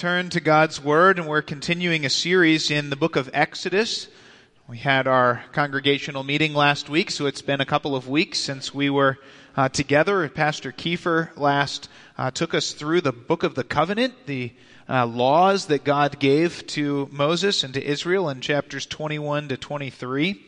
Turn to God's Word and we're continuing a series in the book of Exodus. We had our congregational meeting last week, so it's been a couple of weeks since we were uh, together. Pastor Kiefer last uh, took us through the book of the covenant, the uh, laws that God gave to Moses and to Israel in chapters 21 to 23.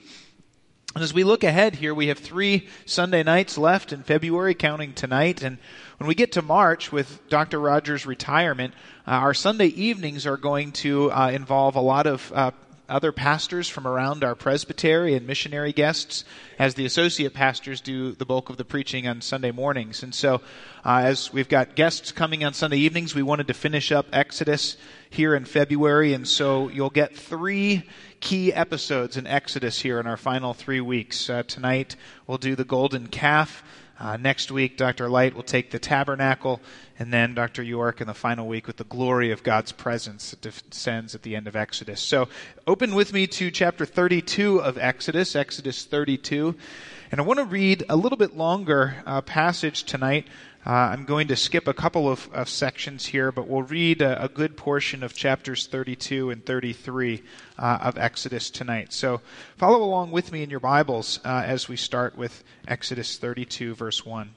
And as we look ahead here, we have three Sunday nights left in February, counting tonight. And when we get to March with Dr. Rogers' retirement, uh, our Sunday evenings are going to uh, involve a lot of uh, other pastors from around our presbytery and missionary guests as the associate pastors do the bulk of the preaching on Sunday mornings. And so, uh, as we've got guests coming on Sunday evenings, we wanted to finish up Exodus here in February. And so you'll get three key episodes in Exodus here in our final three weeks. Uh, tonight we'll do the golden calf. Uh, next week, Dr. Light will take the tabernacle, and then Dr. York in the final week with the glory of God's presence that descends at the end of Exodus. So, open with me to chapter 32 of Exodus, Exodus 32. And I want to read a little bit longer uh, passage tonight uh, I'm going to skip a couple of, of sections here, but we'll read a, a, good portion of chapters 32 and 33 uh, of Exodus tonight. So follow along with me in your Bibles uh, as we start with Exodus 32, verse 1.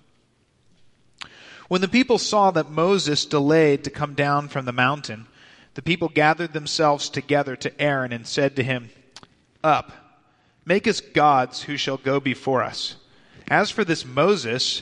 When the people saw that Moses delayed to come down from the mountain, the people gathered themselves together to Aaron and said to him, Up, make us gods who shall go before us. As for this Moses,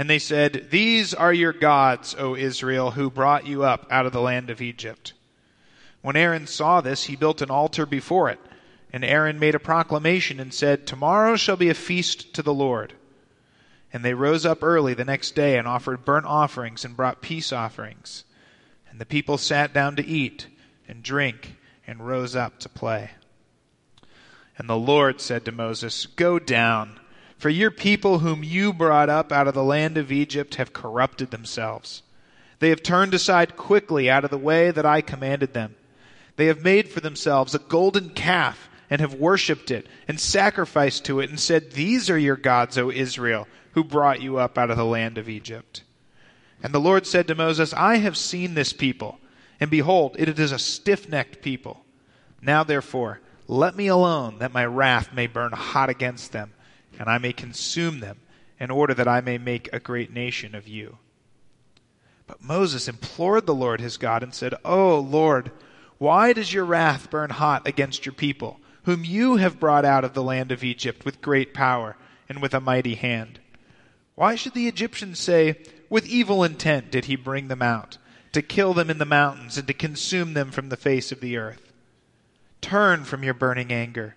And they said, These are your gods, O Israel, who brought you up out of the land of Egypt. When Aaron saw this, he built an altar before it. And Aaron made a proclamation and said, Tomorrow shall be a feast to the Lord. And they rose up early the next day and offered burnt offerings and brought peace offerings. And the people sat down to eat and drink and rose up to play. And the Lord said to Moses, Go down for your people whom you brought up out of the land of Egypt have corrupted themselves. They have turned aside quickly out of the way that I commanded them. They have made for themselves a golden calf and have worshipped it and sacrificed to it and said, These are your gods, O Israel, who brought you up out of the land of Egypt. And the Lord said to Moses, I have seen this people, and behold, it is a stiff necked people. Now therefore, let me alone, that my wrath may burn hot against them and I may consume them, in order that I may make a great nation of you. But Moses implored the Lord his God and said, O Lord, why does your wrath burn hot against your people, whom you have brought out of the land of Egypt with great power and with a mighty hand? Why should the Egyptians say, With evil intent did he bring them out, to kill them in the mountains and to consume them from the face of the earth? Turn from your burning anger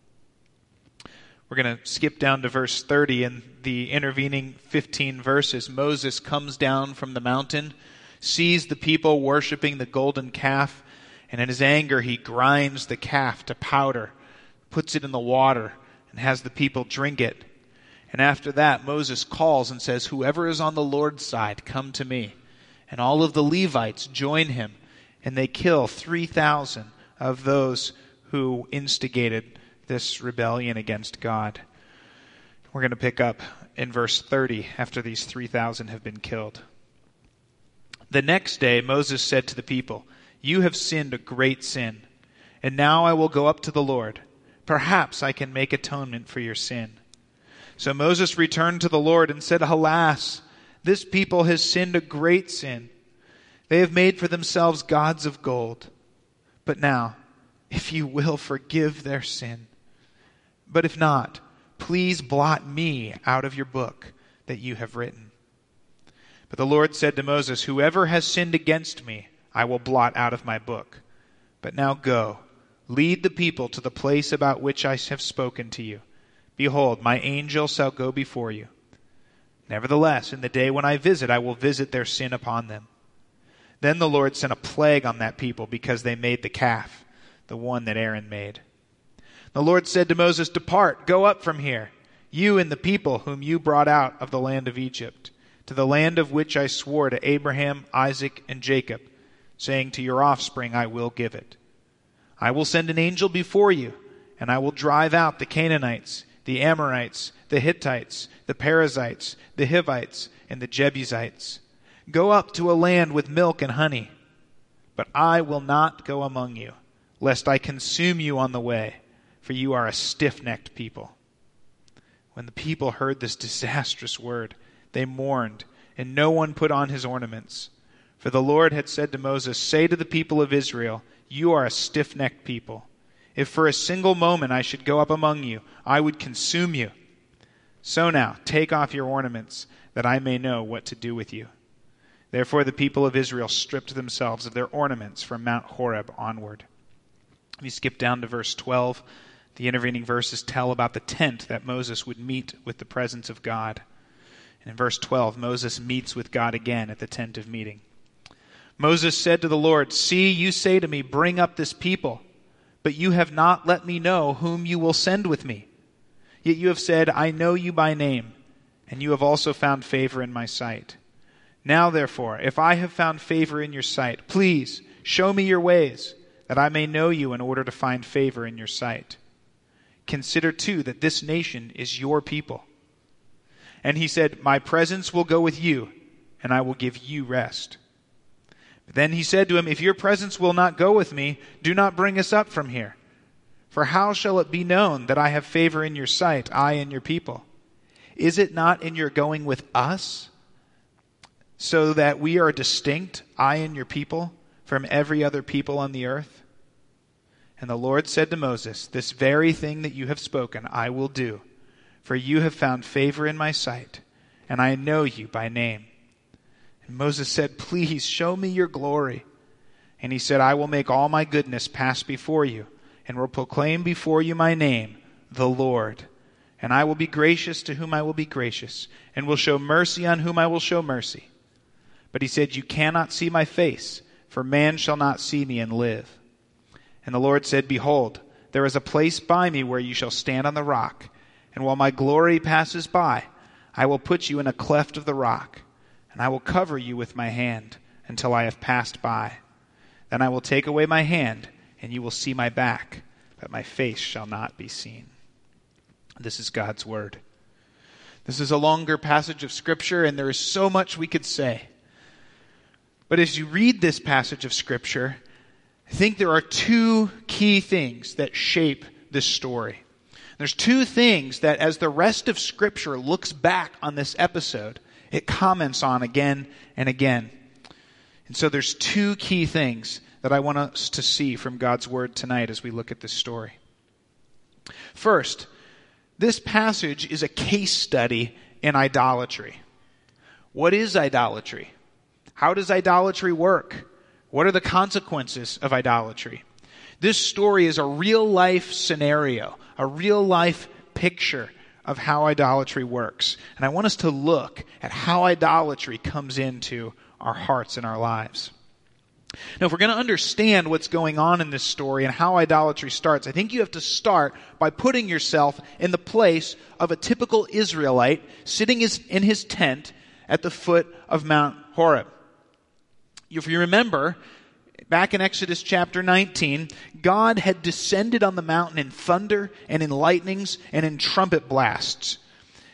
We're going to skip down to verse 30. In the intervening 15 verses, Moses comes down from the mountain, sees the people worshiping the golden calf, and in his anger, he grinds the calf to powder, puts it in the water, and has the people drink it. And after that, Moses calls and says, Whoever is on the Lord's side, come to me. And all of the Levites join him, and they kill 3,000 of those who instigated this rebellion against God. We're going to pick up in verse 30 after these 3,000 have been killed. The next day, Moses said to the people, You have sinned a great sin, and now I will go up to the Lord. Perhaps I can make atonement for your sin. So Moses returned to the Lord and said, Alas, this people has sinned a great sin. They have made for themselves gods of gold. But now, if you will forgive their sin, but if not, please blot me out of your book that you have written. But the Lord said to Moses, Whoever has sinned against me, I will blot out of my book. But now go, lead the people to the place about which I have spoken to you. Behold, my angel shall go before you. Nevertheless, in the day when I visit, I will visit their sin upon them. Then the Lord sent a plague on that people because they made the calf, the one that Aaron made. The Lord said to Moses, Depart, go up from here, you and the people whom you brought out of the land of Egypt, to the land of which I swore to Abraham, Isaac, and Jacob, saying, To your offspring I will give it. I will send an angel before you, and I will drive out the Canaanites the Amorites, the Hittites, the Perizzites, the Hivites, and the Jebusites. Go up to a land with milk and honey. But I will not go among you, lest I consume you on the way, for you are a stiff necked people. When the people heard this disastrous word, they mourned, and no one put on his ornaments. For the Lord had said to Moses, Say to the people of Israel, You are a stiff necked people. If for a single moment I should go up among you, I would consume you. So now, take off your ornaments, that I may know what to do with you. Therefore, the people of Israel stripped themselves of their ornaments from Mount Horeb onward. We skip down to verse 12. The intervening verses tell about the tent that Moses would meet with the presence of God. And in verse 12, Moses meets with God again at the tent of meeting. Moses said to the Lord, See, you say to me, Bring up this people but you have not let me know whom you will send with me. Yet you have said, I know you by name, and you have also found favor in my sight. Now, therefore, if I have found favor in your sight, please show me your ways, that I may know you in order to find favor in your sight. Consider, too, that this nation is your people. And he said, My presence will go with you, and I will give you rest. Then he said to him, If your presence will not go with me, do not bring us up from here. For how shall it be known that I have favor in your sight, I and your people? Is it not in your going with us, so that we are distinct, I and your people, from every other people on the earth? And the Lord said to Moses, This very thing that you have spoken I will do, for you have found favor in my sight, and I know you by name. And Moses said, Please show me your glory. And he said, I will make all my goodness pass before you, and will proclaim before you my name, the Lord. And I will be gracious to whom I will be gracious, and will show mercy on whom I will show mercy. But he said, You cannot see my face, for man shall not see me and live. And the Lord said, Behold, there is a place by me where you shall stand on the rock, and while my glory passes by, I will put you in a cleft of the rock and I will cover you with my hand until I have passed by. Then I will take away my hand, and you will see my back, but my face shall not be seen. This is God's word. This is a longer passage of Scripture, and there is so much we could say. But as you read this passage of Scripture, I think there are two key things that shape this story. There's two things that, as the rest of Scripture looks back on this episode, it comments on again and again. And so there's two key things that I want us to see from God's word tonight as we look at this story. First, this passage is a case study in idolatry. What is idolatry? How does idolatry work? What are the consequences of idolatry? This story is a real life scenario, a real life picture of how idolatry works. And I want us to look at how idolatry comes into our hearts and our lives. Now, if we're going to understand what's going on in this story and how idolatry starts, I think you have to start by putting yourself in the place of a typical Israelite sitting in his tent at the foot of Mount Horeb. If you remember, back in Exodus chapter 19, God had descended on the mountain in thunder and in lightnings and in trumpet blasts.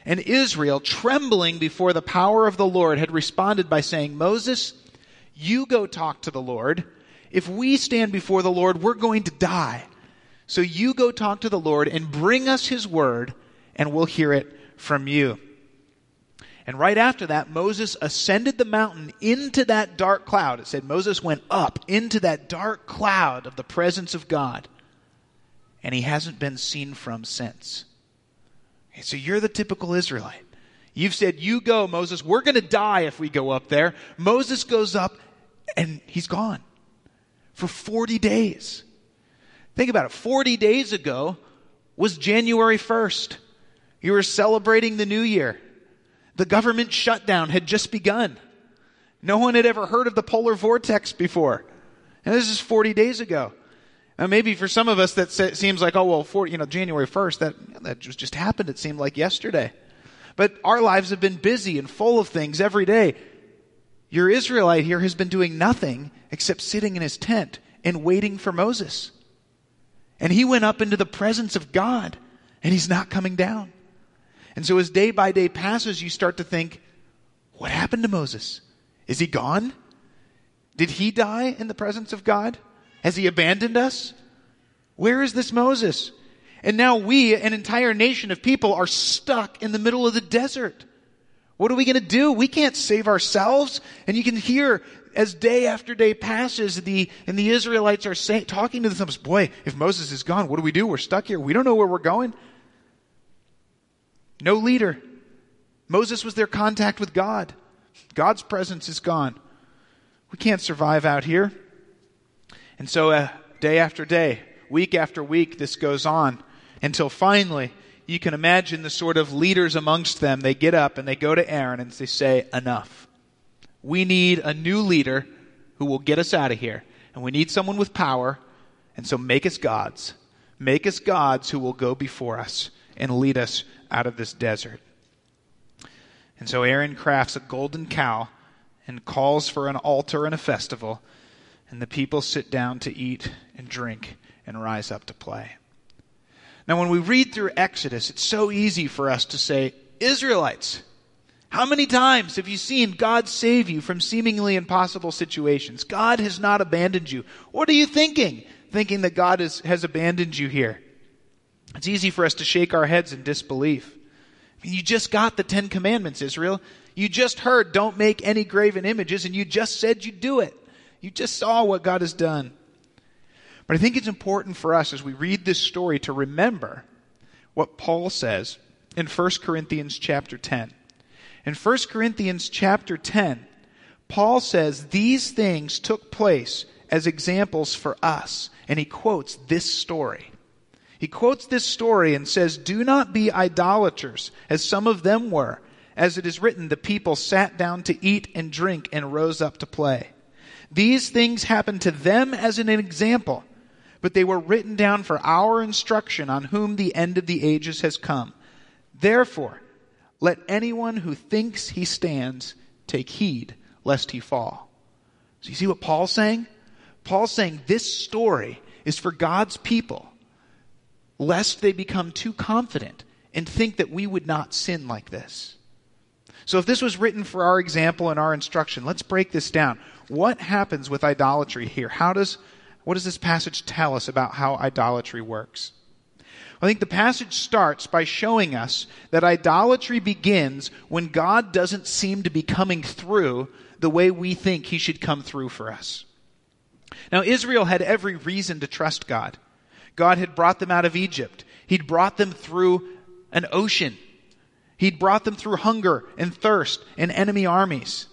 And Israel, trembling before the power of the Lord, had responded by saying, Moses, you go talk to the Lord. If we stand before the Lord, we're going to die. So you go talk to the Lord and bring us his word, and we'll hear it from you. And right after that, Moses ascended the mountain into that dark cloud. It said Moses went up into that dark cloud of the presence of God, and he hasn't been seen from since. So you're the typical Israelite. You've said, You go, Moses. We're going to die if we go up there. Moses goes up and he's gone for 40 days. Think about it 40 days ago was January 1st. You were celebrating the new year. The government shutdown had just begun. No one had ever heard of the polar vortex before. And this is 40 days ago. Now, maybe for some of us that seems like, oh, well, 40, you know, January 1st, that, that just happened. It seemed like yesterday. But our lives have been busy and full of things every day. Your Israelite here has been doing nothing except sitting in his tent and waiting for Moses. And he went up into the presence of God, and he's not coming down. And so as day by day passes, you start to think, what happened to Moses? Is he gone? Did he die in the presence of God? Has he abandoned us? Where is this Moses? And now we, an entire nation of people, are stuck in the middle of the desert. What are we going to do? We can't save ourselves. And you can hear as day after day passes, the, and the Israelites are talking to themselves, boy, if Moses is gone, what do we do? We're stuck here. We don't know where we're going. No leader. Moses was their contact with God. God's presence is gone. We can't survive out here. And so, uh, day after day, week after week, this goes on until finally you can imagine the sort of leaders amongst them. They get up and they go to Aaron and they say, Enough. We need a new leader who will get us out of here. And we need someone with power. And so make us gods. Make us gods who will go before us and lead us out of this desert. And so Aaron crafts a golden cow and calls for an altar and a festival. And the people sit down to eat and drink and rise up to play. Now, when we read through Exodus, it's so easy for us to say, Israelites, how many times have you seen God save you from seemingly impossible situations? God has not abandoned you. What are you thinking? Thinking that God has, has abandoned you here. It's easy for us to shake our heads in disbelief. You just got the Ten Commandments, Israel. You just heard, don't make any graven images, and you just said you'd do it. You just saw what God has done. But I think it's important for us as we read this story to remember what Paul says in 1 Corinthians chapter 10. In 1 Corinthians chapter 10, Paul says these things took place as examples for us. And he quotes this story. He quotes this story and says, Do not be idolaters, as some of them were. As it is written, the people sat down to eat and drink and rose up to play. These things happened to them as an example but they were written down for our instruction on whom the end of the ages has come. Therefore, let anyone who thinks he stands take heed lest he fall. So you see what Paul's saying? Paul's saying this story is for God's people, lest they become too confident and think that we would not sin like this. So if this was written for our example and our instruction, let's break this down. What happens with idolatry here? How does what does this passage tell us about how idolatry works? I think the passage starts by showing us that idolatry begins when God doesn't seem to be coming through the way we think he should come through for us. Now, Israel had every reason to trust God. God had brought them out of Egypt. He'd brought them through an ocean. He'd brought them through hunger and thirst and enemy armies.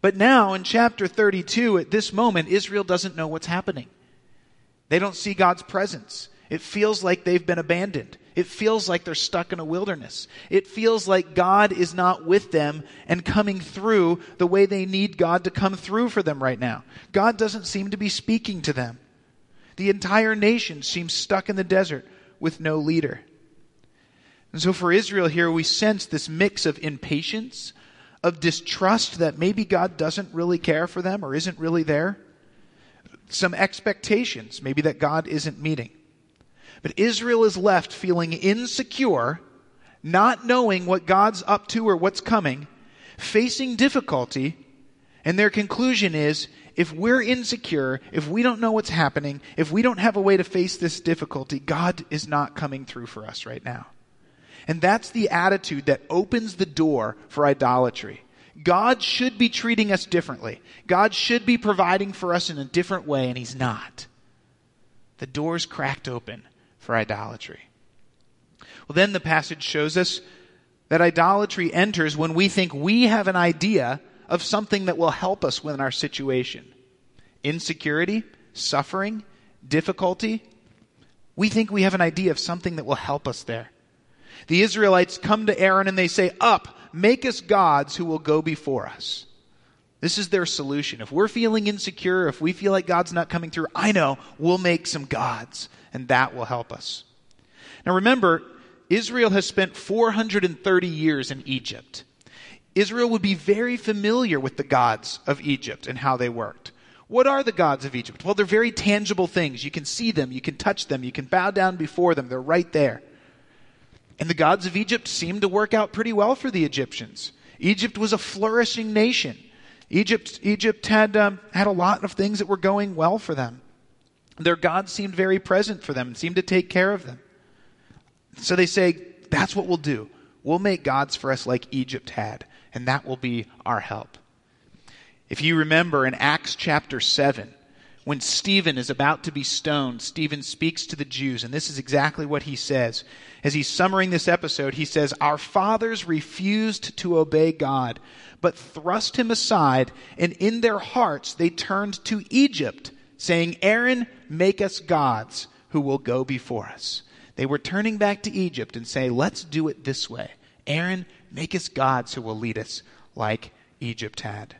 But now in chapter 32, at this moment, Israel doesn't know what's happening. They don't see God's presence. It feels like they've been abandoned. It feels like they're stuck in a wilderness. It feels like God is not with them and coming through the way they need God to come through for them right now. God doesn't seem to be speaking to them. The entire nation seems stuck in the desert with no leader. And so for Israel here, we sense this mix of impatience, of distrust that maybe God doesn't really care for them or isn't really there, some expectations, maybe that God isn't meeting. But Israel is left feeling insecure, not knowing what God's up to or what's coming, facing difficulty, and their conclusion is if we're insecure, if we don't know what's happening, if we don't have a way to face this difficulty, God is not coming through for us right now. And that's the attitude that opens the door for idolatry. God should be treating us differently. God should be providing for us in a different way, and He's not. The door's cracked open for idolatry. Well, then the passage shows us that idolatry enters when we think we have an idea of something that will help us within our situation. Insecurity, suffering, difficulty. We think we have an idea of something that will help us there. The Israelites come to Aaron and they say, Up, make us gods who will go before us. This is their solution. If we're feeling insecure, if we feel like God's not coming through, I know we'll make some gods, and that will help us. Now remember, Israel has spent 430 years in Egypt. Israel would be very familiar with the gods of Egypt and how they worked. What are the gods of Egypt? Well, they're very tangible things. You can see them, you can touch them, you can bow down before them. They're right there. And the gods of Egypt seemed to work out pretty well for the Egyptians. Egypt was a flourishing nation. Egypt, Egypt had, um, had a lot of things that were going well for them. Their gods seemed very present for them and seemed to take care of them. So they say, that's what we'll do. We'll make gods for us like Egypt had, and that will be our help. If you remember in Acts chapter 7, when Stephen is about to be stoned, Stephen speaks to the Jews, and this is exactly what he says. As he's summarizing this episode, he says, Our fathers refused to obey God, but thrust him aside, and in their hearts they turned to Egypt, saying, Aaron, make us gods who will go before us. They were turning back to Egypt and say, Let's do it this way. Aaron, make us gods who will lead us like Egypt had.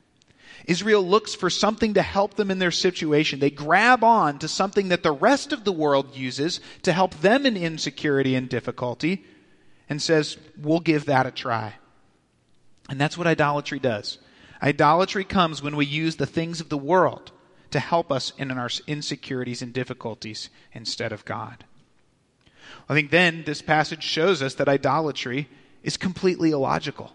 Israel looks for something to help them in their situation. They grab on to something that the rest of the world uses to help them in insecurity and difficulty and says, We'll give that a try. And that's what idolatry does. Idolatry comes when we use the things of the world to help us in our insecurities and difficulties instead of God. I think then this passage shows us that idolatry is completely illogical.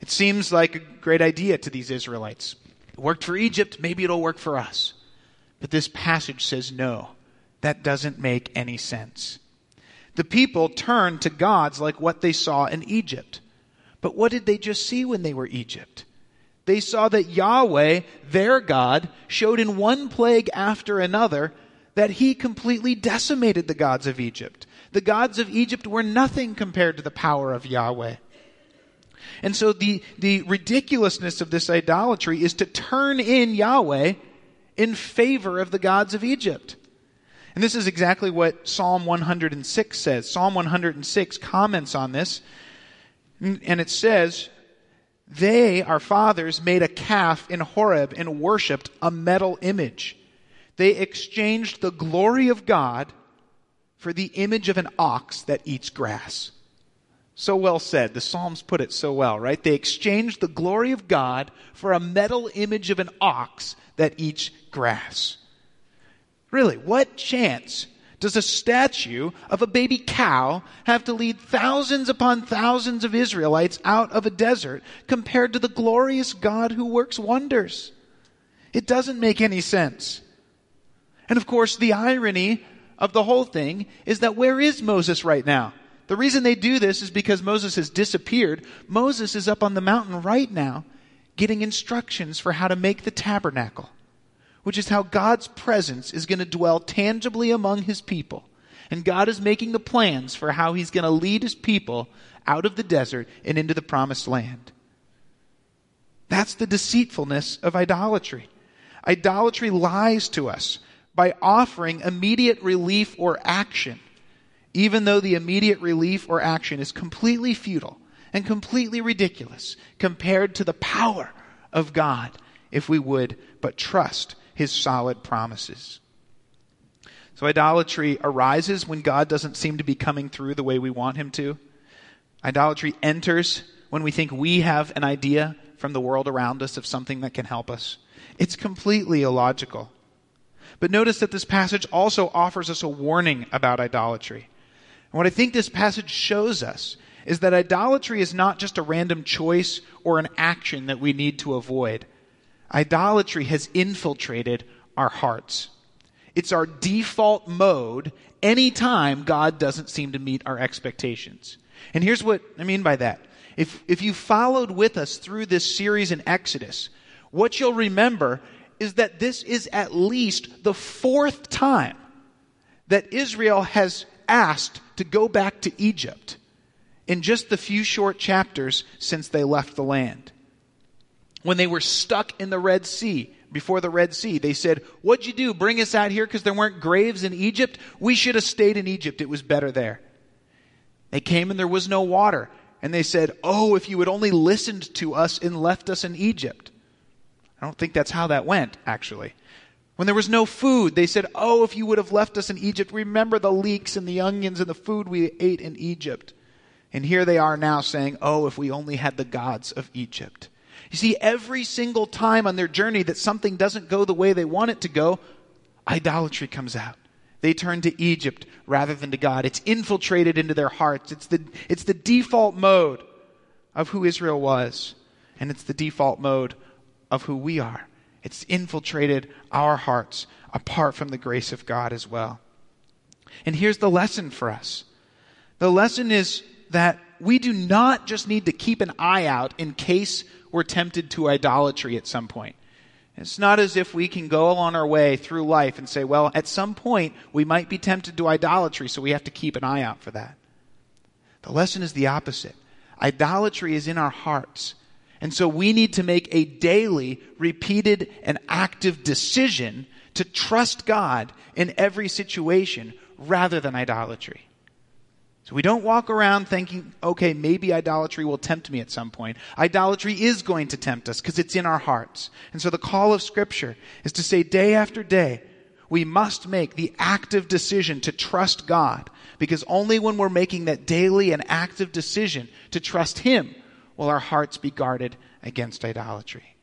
It seems like a great idea to these Israelites. It worked for Egypt, maybe it'll work for us. But this passage says no. That doesn't make any sense. The people turned to gods like what they saw in Egypt. But what did they just see when they were Egypt? They saw that Yahweh, their God, showed in one plague after another that he completely decimated the gods of Egypt. The gods of Egypt were nothing compared to the power of Yahweh. And so the, the ridiculousness of this idolatry is to turn in Yahweh in favor of the gods of Egypt. And this is exactly what Psalm 106 says. Psalm 106 comments on this, and it says, They, our fathers, made a calf in Horeb and worshipped a metal image. They exchanged the glory of God for the image of an ox that eats grass. So well said. The Psalms put it so well, right? They exchanged the glory of God for a metal image of an ox that eats grass. Really, what chance does a statue of a baby cow have to lead thousands upon thousands of Israelites out of a desert compared to the glorious God who works wonders? It doesn't make any sense. And of course, the irony of the whole thing is that where is Moses right now? The reason they do this is because Moses has disappeared. Moses is up on the mountain right now getting instructions for how to make the tabernacle, which is how God's presence is going to dwell tangibly among his people. And God is making the plans for how he's going to lead his people out of the desert and into the promised land. That's the deceitfulness of idolatry. Idolatry lies to us by offering immediate relief or action even though the immediate relief or action is completely futile and completely ridiculous compared to the power of God if we would but trust his solid promises. So idolatry arises when God doesn't seem to be coming through the way we want him to. Idolatry enters when we think we have an idea from the world around us of something that can help us. It's completely illogical. But notice that this passage also offers us a warning about idolatry. And what I think this passage shows us is that idolatry is not just a random choice or an action that we need to avoid. Idolatry has infiltrated our hearts. It's our default mode anytime God doesn't seem to meet our expectations. And here's what I mean by that. If, if you followed with us through this series in Exodus, what you'll remember is that this is at least the fourth time that Israel has asked to go back to Egypt in just the few short chapters since they left the land. When they were stuck in the Red Sea, before the Red Sea, they said, What'd you do? Bring us out here because there weren't graves in Egypt? We should have stayed in Egypt. It was better there. They came and there was no water. And they said, Oh, if you had only listened to us and left us in Egypt. I don't think that's how that went, actually. When there was no food, they said, Oh, if you would have left us in Egypt, remember the leeks and the onions and the food we ate in Egypt. And here they are now saying, Oh, if we only had the gods of Egypt. You see, every single time on their journey that something doesn't go the way they want it to go, idolatry comes out. They turn to Egypt rather than to God. It's infiltrated into their hearts. It's the, it's the default mode of who Israel was, and it's the default mode of who we are. It's infiltrated our hearts apart from the grace of God as well. And here's the lesson for us the lesson is that we do not just need to keep an eye out in case we're tempted to idolatry at some point. It's not as if we can go on our way through life and say, well, at some point we might be tempted to idolatry, so we have to keep an eye out for that. The lesson is the opposite. Idolatry is in our hearts. And so we need to make a daily, repeated, and active decision to trust God in every situation rather than idolatry. So we don't walk around thinking, okay, maybe idolatry will tempt me at some point. Idolatry is going to tempt us because it's in our hearts. And so the call of Scripture is to say day after day, we must make the active decision to trust God because only when we're making that daily and active decision to trust Him will our hearts be guarded against idolatry.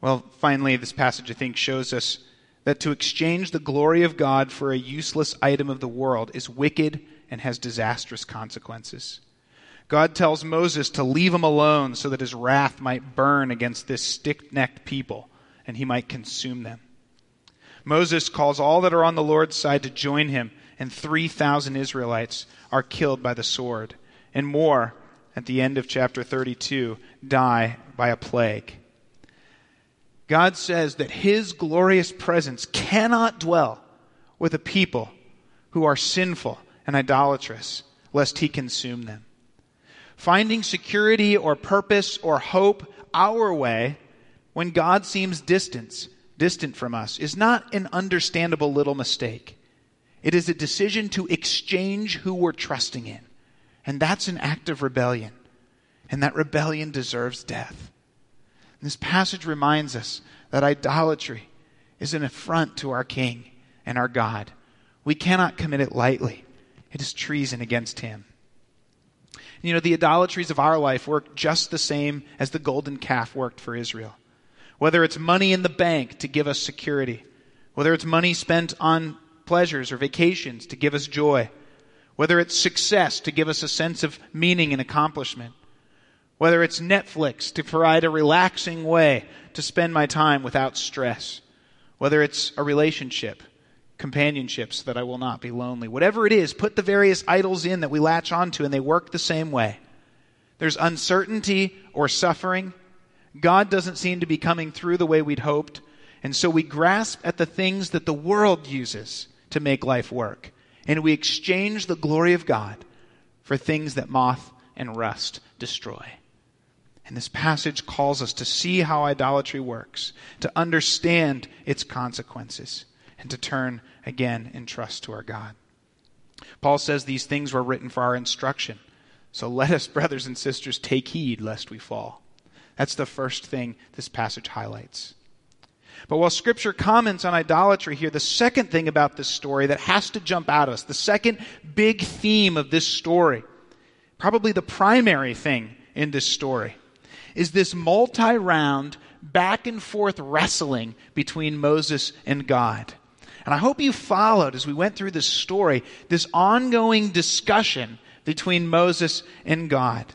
Well, finally, this passage, I think, shows us that to exchange the glory of God for a useless item of the world is wicked and has disastrous consequences. God tells Moses to leave him alone so that his wrath might burn against this stick necked people and he might consume them. Moses calls all that are on the Lord's side to join him, and 3,000 Israelites are killed by the sword, and more at the end of chapter 32 die by a plague. God says that his glorious presence cannot dwell with a people who are sinful and idolatrous, lest he consume them. Finding security or purpose or hope our way when God seems distant, distant from us is not an understandable little mistake. It is a decision to exchange who we're trusting in. And that's an act of rebellion. And that rebellion deserves death. This passage reminds us that idolatry is an affront to our King and our God. We cannot commit it lightly, it is treason against Him. You know, the idolatries of our life work just the same as the golden calf worked for Israel. Whether it's money in the bank to give us security, whether it's money spent on pleasures or vacations to give us joy, whether it's success to give us a sense of meaning and accomplishment, whether it's Netflix to provide a relaxing way to spend my time without stress, whether it's a relationship, companionship so that I will not be lonely. Whatever it is, put the various idols in that we latch onto and they work the same way. There's uncertainty or suffering. God doesn't seem to be coming through the way we'd hoped. And so we grasp at the things that the world uses to make life work. And we exchange the glory of God for things that moth and rust destroy. And this passage calls us to see how idolatry works, to understand its consequences, and to turn again in trust to our God. Paul says these things were written for our instruction. So let us, brothers and sisters, take heed lest we fall. That's the first thing this passage highlights. But while Scripture comments on idolatry here, the second thing about this story that has to jump out at us, the second big theme of this story, probably the primary thing in this story, is this multi round, back and forth wrestling between Moses and God. And I hope you followed as we went through this story, this ongoing discussion between Moses and God.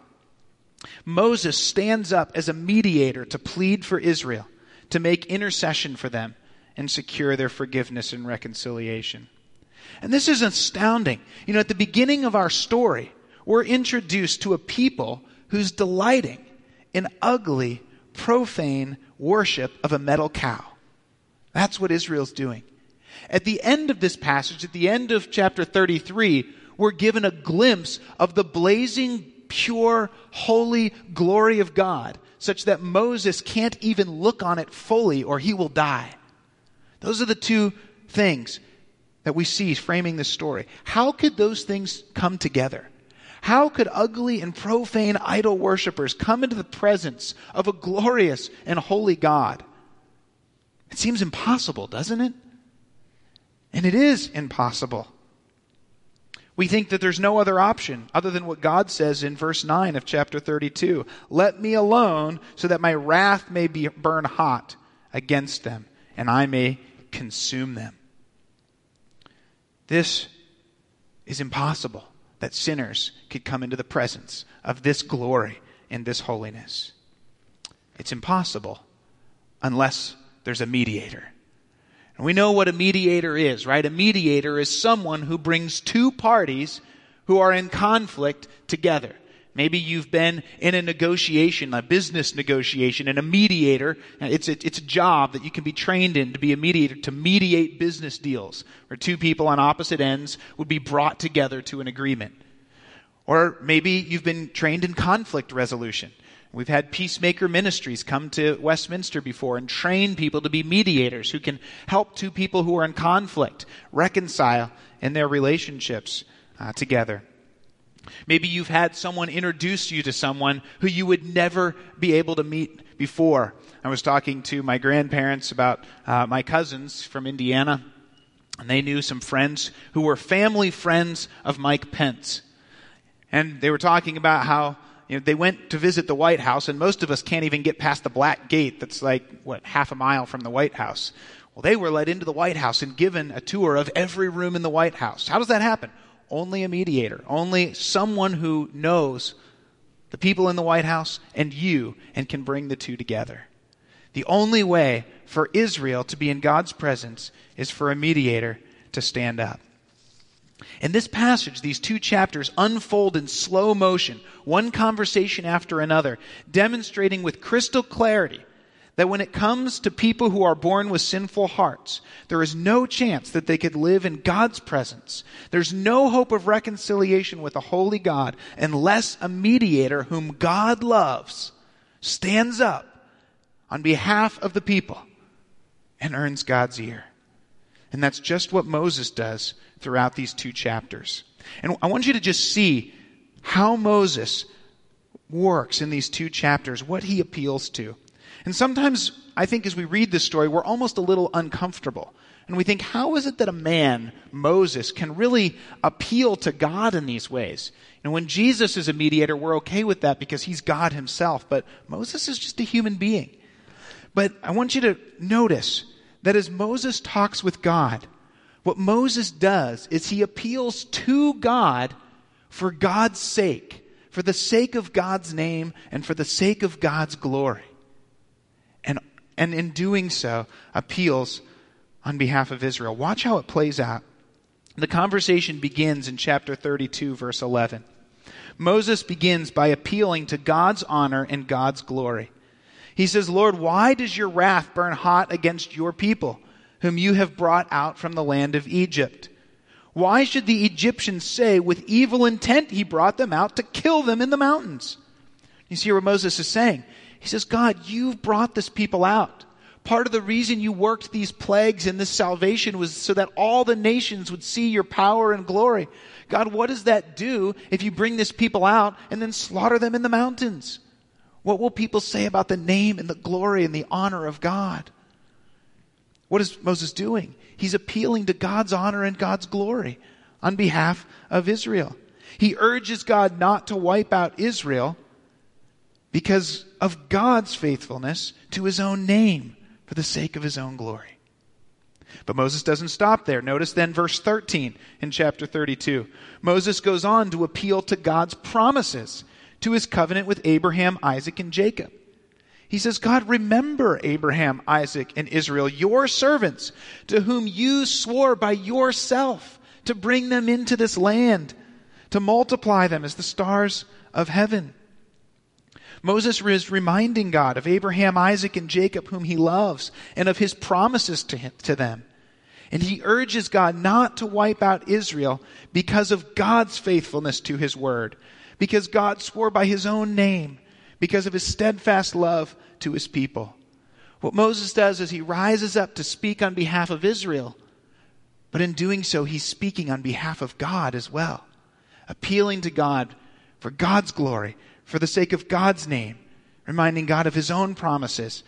Moses stands up as a mediator to plead for Israel to make intercession for them and secure their forgiveness and reconciliation. And this is astounding. You know, at the beginning of our story, we're introduced to a people who's delighting in ugly, profane worship of a metal cow. That's what Israel's doing. At the end of this passage, at the end of chapter 33, we're given a glimpse of the blazing, pure, holy glory of God such that Moses can't even look on it fully or he will die. Those are the two things that we see framing this story. How could those things come together? How could ugly and profane idol worshippers come into the presence of a glorious and holy God? It seems impossible, doesn't it? And it is impossible. We think that there's no other option other than what God says in verse 9 of chapter 32. Let me alone so that my wrath may be burn hot against them and I may consume them. This is impossible that sinners could come into the presence of this glory and this holiness. It's impossible unless there's a mediator. And we know what a mediator is, right? A mediator is someone who brings two parties who are in conflict together. Maybe you've been in a negotiation, a business negotiation, and a mediator, it's a, it's a job that you can be trained in to be a mediator, to mediate business deals, where two people on opposite ends would be brought together to an agreement. Or maybe you've been trained in conflict resolution. We've had peacemaker ministries come to Westminster before and train people to be mediators who can help two people who are in conflict reconcile in their relationships uh, together. Maybe you've had someone introduce you to someone who you would never be able to meet before. I was talking to my grandparents about uh, my cousins from Indiana, and they knew some friends who were family friends of Mike Pence. And they were talking about how you know, they went to visit the White House, and most of us can't even get past the black gate that's like, what, half a mile from the White House. Well, they were led into the White House and given a tour of every room in the White House. How does that happen? Only a mediator, only someone who knows the people in the White House and you and can bring the two together. The only way for Israel to be in God's presence is for a mediator to stand up. In this passage, these two chapters unfold in slow motion, one conversation after another, demonstrating with crystal clarity that when it comes to people who are born with sinful hearts, there is no chance that they could live in God's presence. There's no hope of reconciliation with a holy God unless a mediator whom God loves stands up on behalf of the people and earns God's ear. And that's just what Moses does throughout these two chapters. And I want you to just see how Moses works in these two chapters, what he appeals to. And sometimes I think as we read this story, we're almost a little uncomfortable. And we think, how is it that a man, Moses, can really appeal to God in these ways? And when Jesus is a mediator, we're okay with that because he's God himself. But Moses is just a human being. But I want you to notice that as Moses talks with God, what Moses does is he appeals to God for God's sake, for the sake of God's name and for the sake of God's glory. And, and in doing so, appeals on behalf of Israel. Watch how it plays out. The conversation begins in chapter 32, verse 11. Moses begins by appealing to God's honor and God's glory. He says, Lord, why does your wrath burn hot against your people? Whom you have brought out from the land of Egypt. Why should the Egyptians say, with evil intent he brought them out to kill them in the mountains? You see what Moses is saying? He says, God, you've brought this people out. Part of the reason you worked these plagues and this salvation was so that all the nations would see your power and glory. God, what does that do if you bring this people out and then slaughter them in the mountains? What will people say about the name and the glory and the honor of God? What is Moses doing? He's appealing to God's honor and God's glory on behalf of Israel. He urges God not to wipe out Israel because of God's faithfulness to his own name for the sake of his own glory. But Moses doesn't stop there. Notice then verse 13 in chapter 32. Moses goes on to appeal to God's promises to his covenant with Abraham, Isaac, and Jacob. He says, God, remember Abraham, Isaac, and Israel, your servants, to whom you swore by yourself to bring them into this land, to multiply them as the stars of heaven. Moses is reminding God of Abraham, Isaac, and Jacob, whom he loves, and of his promises to, him, to them. And he urges God not to wipe out Israel because of God's faithfulness to his word, because God swore by his own name, because of his steadfast love to his people. What Moses does is he rises up to speak on behalf of Israel, but in doing so, he's speaking on behalf of God as well, appealing to God for God's glory, for the sake of God's name, reminding God of his own promises,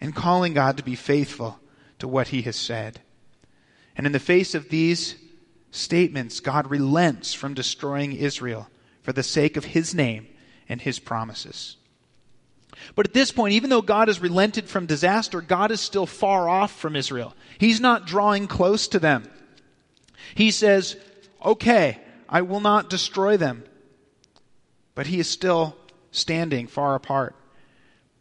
and calling God to be faithful to what he has said. And in the face of these statements, God relents from destroying Israel for the sake of his name and his promises. But at this point, even though God has relented from disaster, God is still far off from Israel. He's not drawing close to them. He says, okay, I will not destroy them. But he is still standing far apart.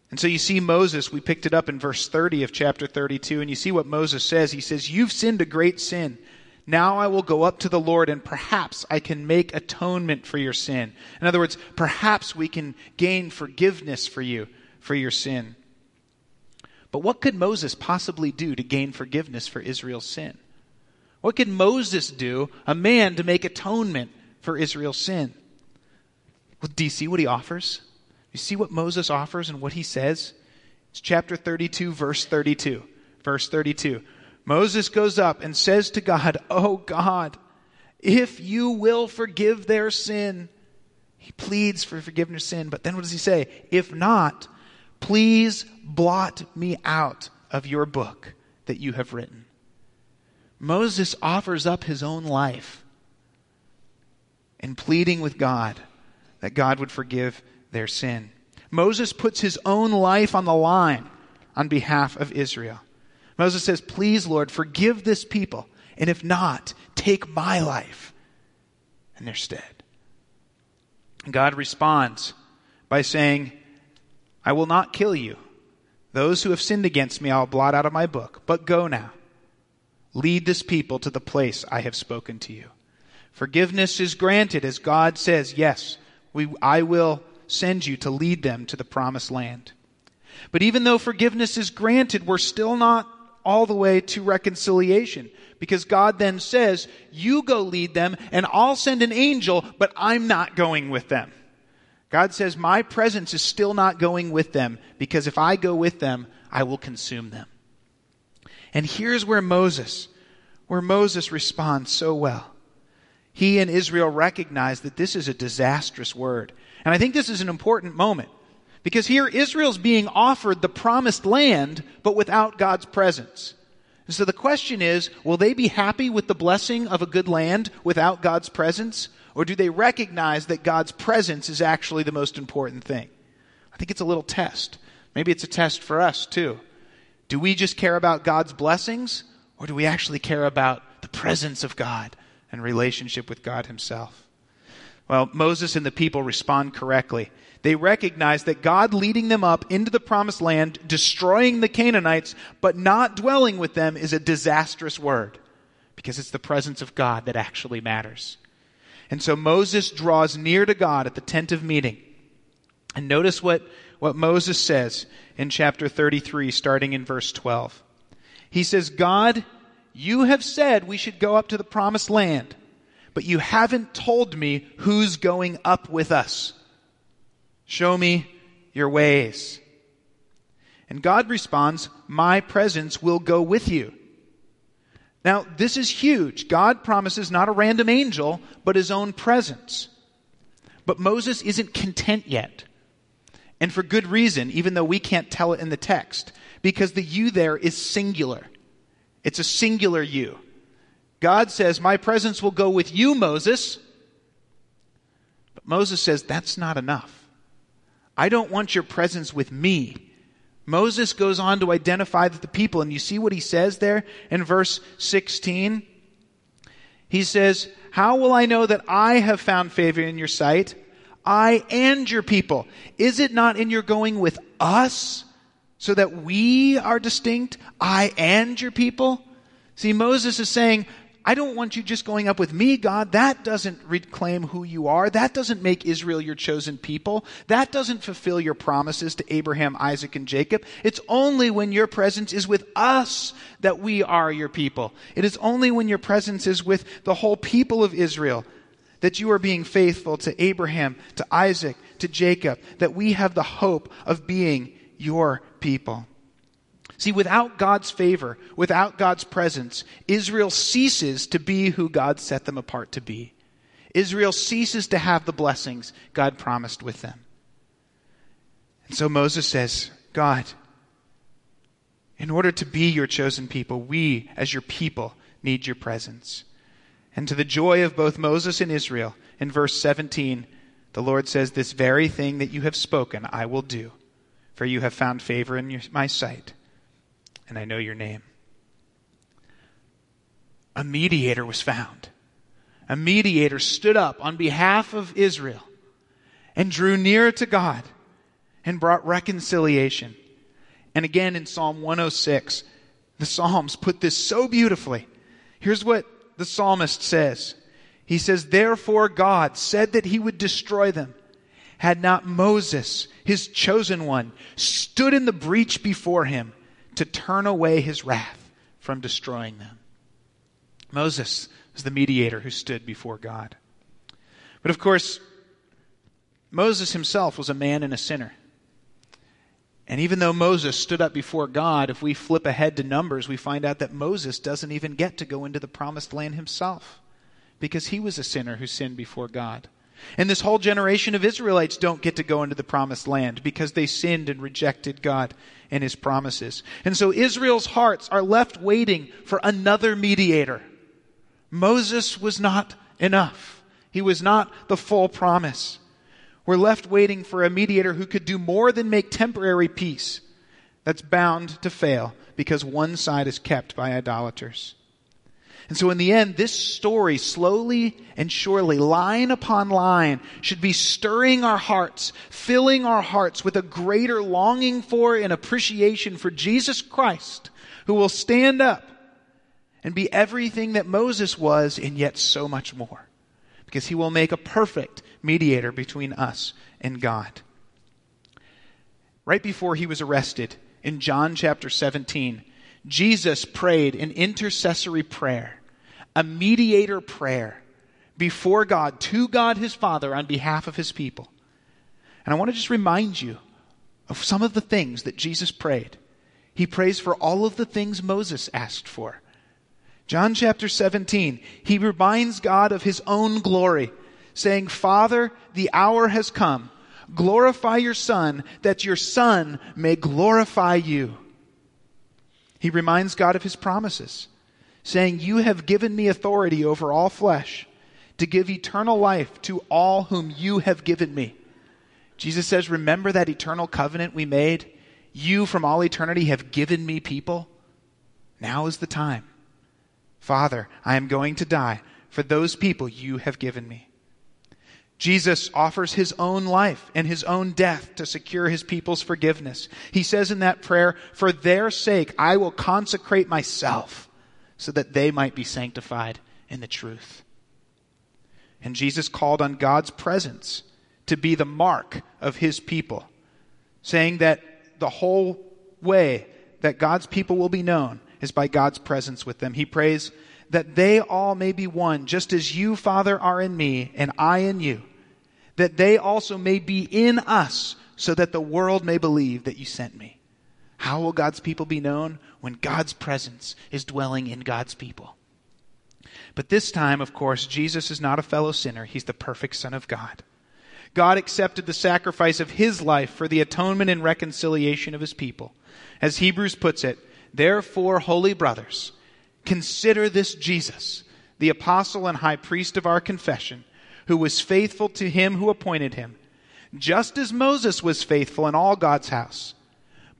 And so you see Moses, we picked it up in verse 30 of chapter 32, and you see what Moses says. He says, You've sinned a great sin. Now I will go up to the Lord and perhaps I can make atonement for your sin. In other words, perhaps we can gain forgiveness for you for your sin. But what could Moses possibly do to gain forgiveness for Israel's sin? What could Moses do, a man, to make atonement for Israel's sin? Well, do you see what he offers? You see what Moses offers and what he says? It's chapter 32, verse 32. Verse 32. Moses goes up and says to God, Oh God, if you will forgive their sin, he pleads for forgiveness of sin. But then what does he say? If not, please blot me out of your book that you have written. Moses offers up his own life in pleading with God that God would forgive their sin. Moses puts his own life on the line on behalf of Israel. Moses says, Please, Lord, forgive this people, and if not, take my life in their stead. God responds by saying, I will not kill you. Those who have sinned against me I'll blot out of my book. But go now. Lead this people to the place I have spoken to you. Forgiveness is granted as God says, Yes, we, I will send you to lead them to the promised land. But even though forgiveness is granted, we're still not all the way to reconciliation. Because God then says, You go lead them, and I'll send an angel, but I'm not going with them. God says, My presence is still not going with them, because if I go with them, I will consume them. And here's where Moses, where Moses responds so well. He and Israel recognize that this is a disastrous word. And I think this is an important moment because here Israel's being offered the promised land, but without God's presence. And so the question is, will they be happy with the blessing of a good land without God's presence? Or do they recognize that God's presence is actually the most important thing? I think it's a little test. Maybe it's a test for us too. Do we just care about God's blessings? Or do we actually care about the presence of God and relationship with God Himself? Well, Moses and the people respond correctly they recognize that God leading them up into the promised land, destroying the Canaanites, but not dwelling with them is a disastrous word because it's the presence of God that actually matters. And so Moses draws near to God at the tent of meeting. And notice what, what Moses says in chapter 33, starting in verse 12. He says, God, you have said we should go up to the promised land, but you haven't told me who's going up with us. Show me your ways. And God responds, My presence will go with you. Now, this is huge. God promises not a random angel, but his own presence. But Moses isn't content yet. And for good reason, even though we can't tell it in the text, because the you there is singular. It's a singular you. God says, My presence will go with you, Moses. But Moses says, That's not enough. I don't want your presence with me. Moses goes on to identify the people, and you see what he says there in verse 16? He says, How will I know that I have found favor in your sight? I and your people. Is it not in your going with us so that we are distinct? I and your people? See, Moses is saying, I don't want you just going up with me, God. That doesn't reclaim who you are. That doesn't make Israel your chosen people. That doesn't fulfill your promises to Abraham, Isaac, and Jacob. It's only when your presence is with us that we are your people. It is only when your presence is with the whole people of Israel that you are being faithful to Abraham, to Isaac, to Jacob, that we have the hope of being your people. See, without God's favor, without God's presence, Israel ceases to be who God set them apart to be. Israel ceases to have the blessings God promised with them. And so Moses says, God, in order to be your chosen people, we, as your people, need your presence. And to the joy of both Moses and Israel, in verse 17, the Lord says, This very thing that you have spoken, I will do, for you have found favor in your, my sight, and I know your name. A mediator was found. A mediator stood up on behalf of Israel and drew near to God and brought reconciliation. And again in Psalm 106, the Psalms put this so beautifully. Here's what the psalmist says. He says, Therefore God said that he would destroy them. Had not Moses, his chosen one, stood in the breach before him to turn away his wrath from destroying them. Moses was the mediator who stood before God. But of course, Moses himself was a man and a sinner. And even though Moses stood up before God, if we flip ahead to Numbers, we find out that Moses doesn't even get to go into the promised land himself because he was a sinner who sinned before God. And this whole generation of Israelites don't get to go into the promised land because they sinned and rejected God and his promises. And so Israel's hearts are left waiting for another mediator. Moses was not enough. He was not the full promise. We're left waiting for a mediator who could do more than make temporary peace that's bound to fail because one side is kept by idolaters. And so in the end, this story, slowly and surely, line upon line, should be stirring our hearts, filling our hearts with a greater longing for and appreciation for Jesus Christ, who will stand up and be everything that Moses was and yet so much more. Because he will make a perfect mediator between us and God. Right before he was arrested, in John chapter 17, Jesus prayed an intercessory prayer, a mediator prayer before God, to God his Father on behalf of his people. And I want to just remind you of some of the things that Jesus prayed. He prays for all of the things Moses asked for. John chapter 17, he reminds God of his own glory saying, Father, the hour has come. Glorify your Son, that your Son may glorify you. He reminds God of his promises, saying, You have given me authority over all flesh to give eternal life to all whom you have given me. Jesus says, Remember that eternal covenant we made? You from all eternity have given me people. Now is the time. Father, I am going to die for those people you have given me. Jesus offers his own life and his own death to secure his people's forgiveness. He says in that prayer, For their sake I will consecrate myself so that they might be sanctified in the truth. And Jesus called on God's presence to be the mark of his people, saying that the whole way that God's people will be known is by God's presence with them. He prays that they all may be one, just as you, Father, are in me and I in you, that they also may be in us, so that the world may believe that you sent me. How will God's people be known? When God's presence is dwelling in God's people. But this time, of course, Jesus is not a fellow sinner. He's the perfect Son of God. God accepted the sacrifice of his life for the atonement and reconciliation of his people. As Hebrews puts it, therefore, holy brothers, consider this Jesus, the apostle and high priest of our confession, who was faithful to him who appointed him, just as Moses was faithful in all God's house.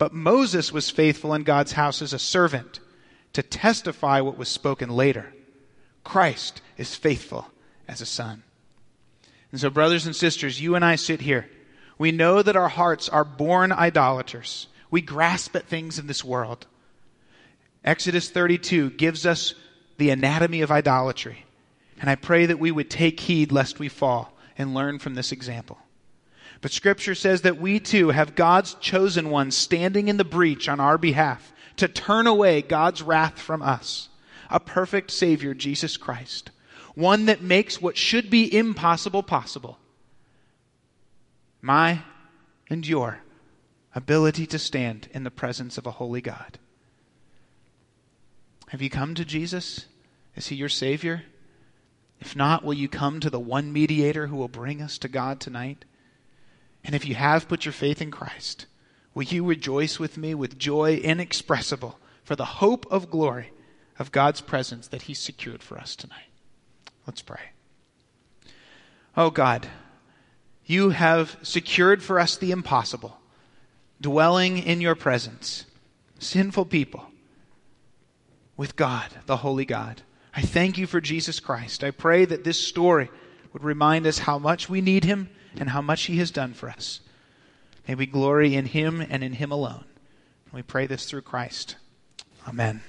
But Moses was faithful in God's house as a servant to testify what was spoken later. Christ is faithful as a son. And so, brothers and sisters, you and I sit here. We know that our hearts are born idolaters. We grasp at things in this world. Exodus 32 gives us the anatomy of idolatry. And I pray that we would take heed lest we fall and learn from this example. But Scripture says that we too have God's chosen ones standing in the breach on our behalf to turn away God's wrath from us. A perfect Savior, Jesus Christ. One that makes what should be impossible possible. My and your ability to stand in the presence of a holy God. Have you come to Jesus? Is he your Savior? If not, will you come to the one mediator who will bring us to God tonight? And if you have put your faith in Christ, will you rejoice with me with joy inexpressible for the hope of glory of God's presence that He secured for us tonight? Let's pray. Oh God, you have secured for us the impossible, dwelling in your presence, sinful people, with God, the Holy God. I thank you for Jesus Christ. I pray that this story would remind us how much we need Him and how much He has done for us. May we glory in Him and in Him alone. We pray this through Christ. Amen.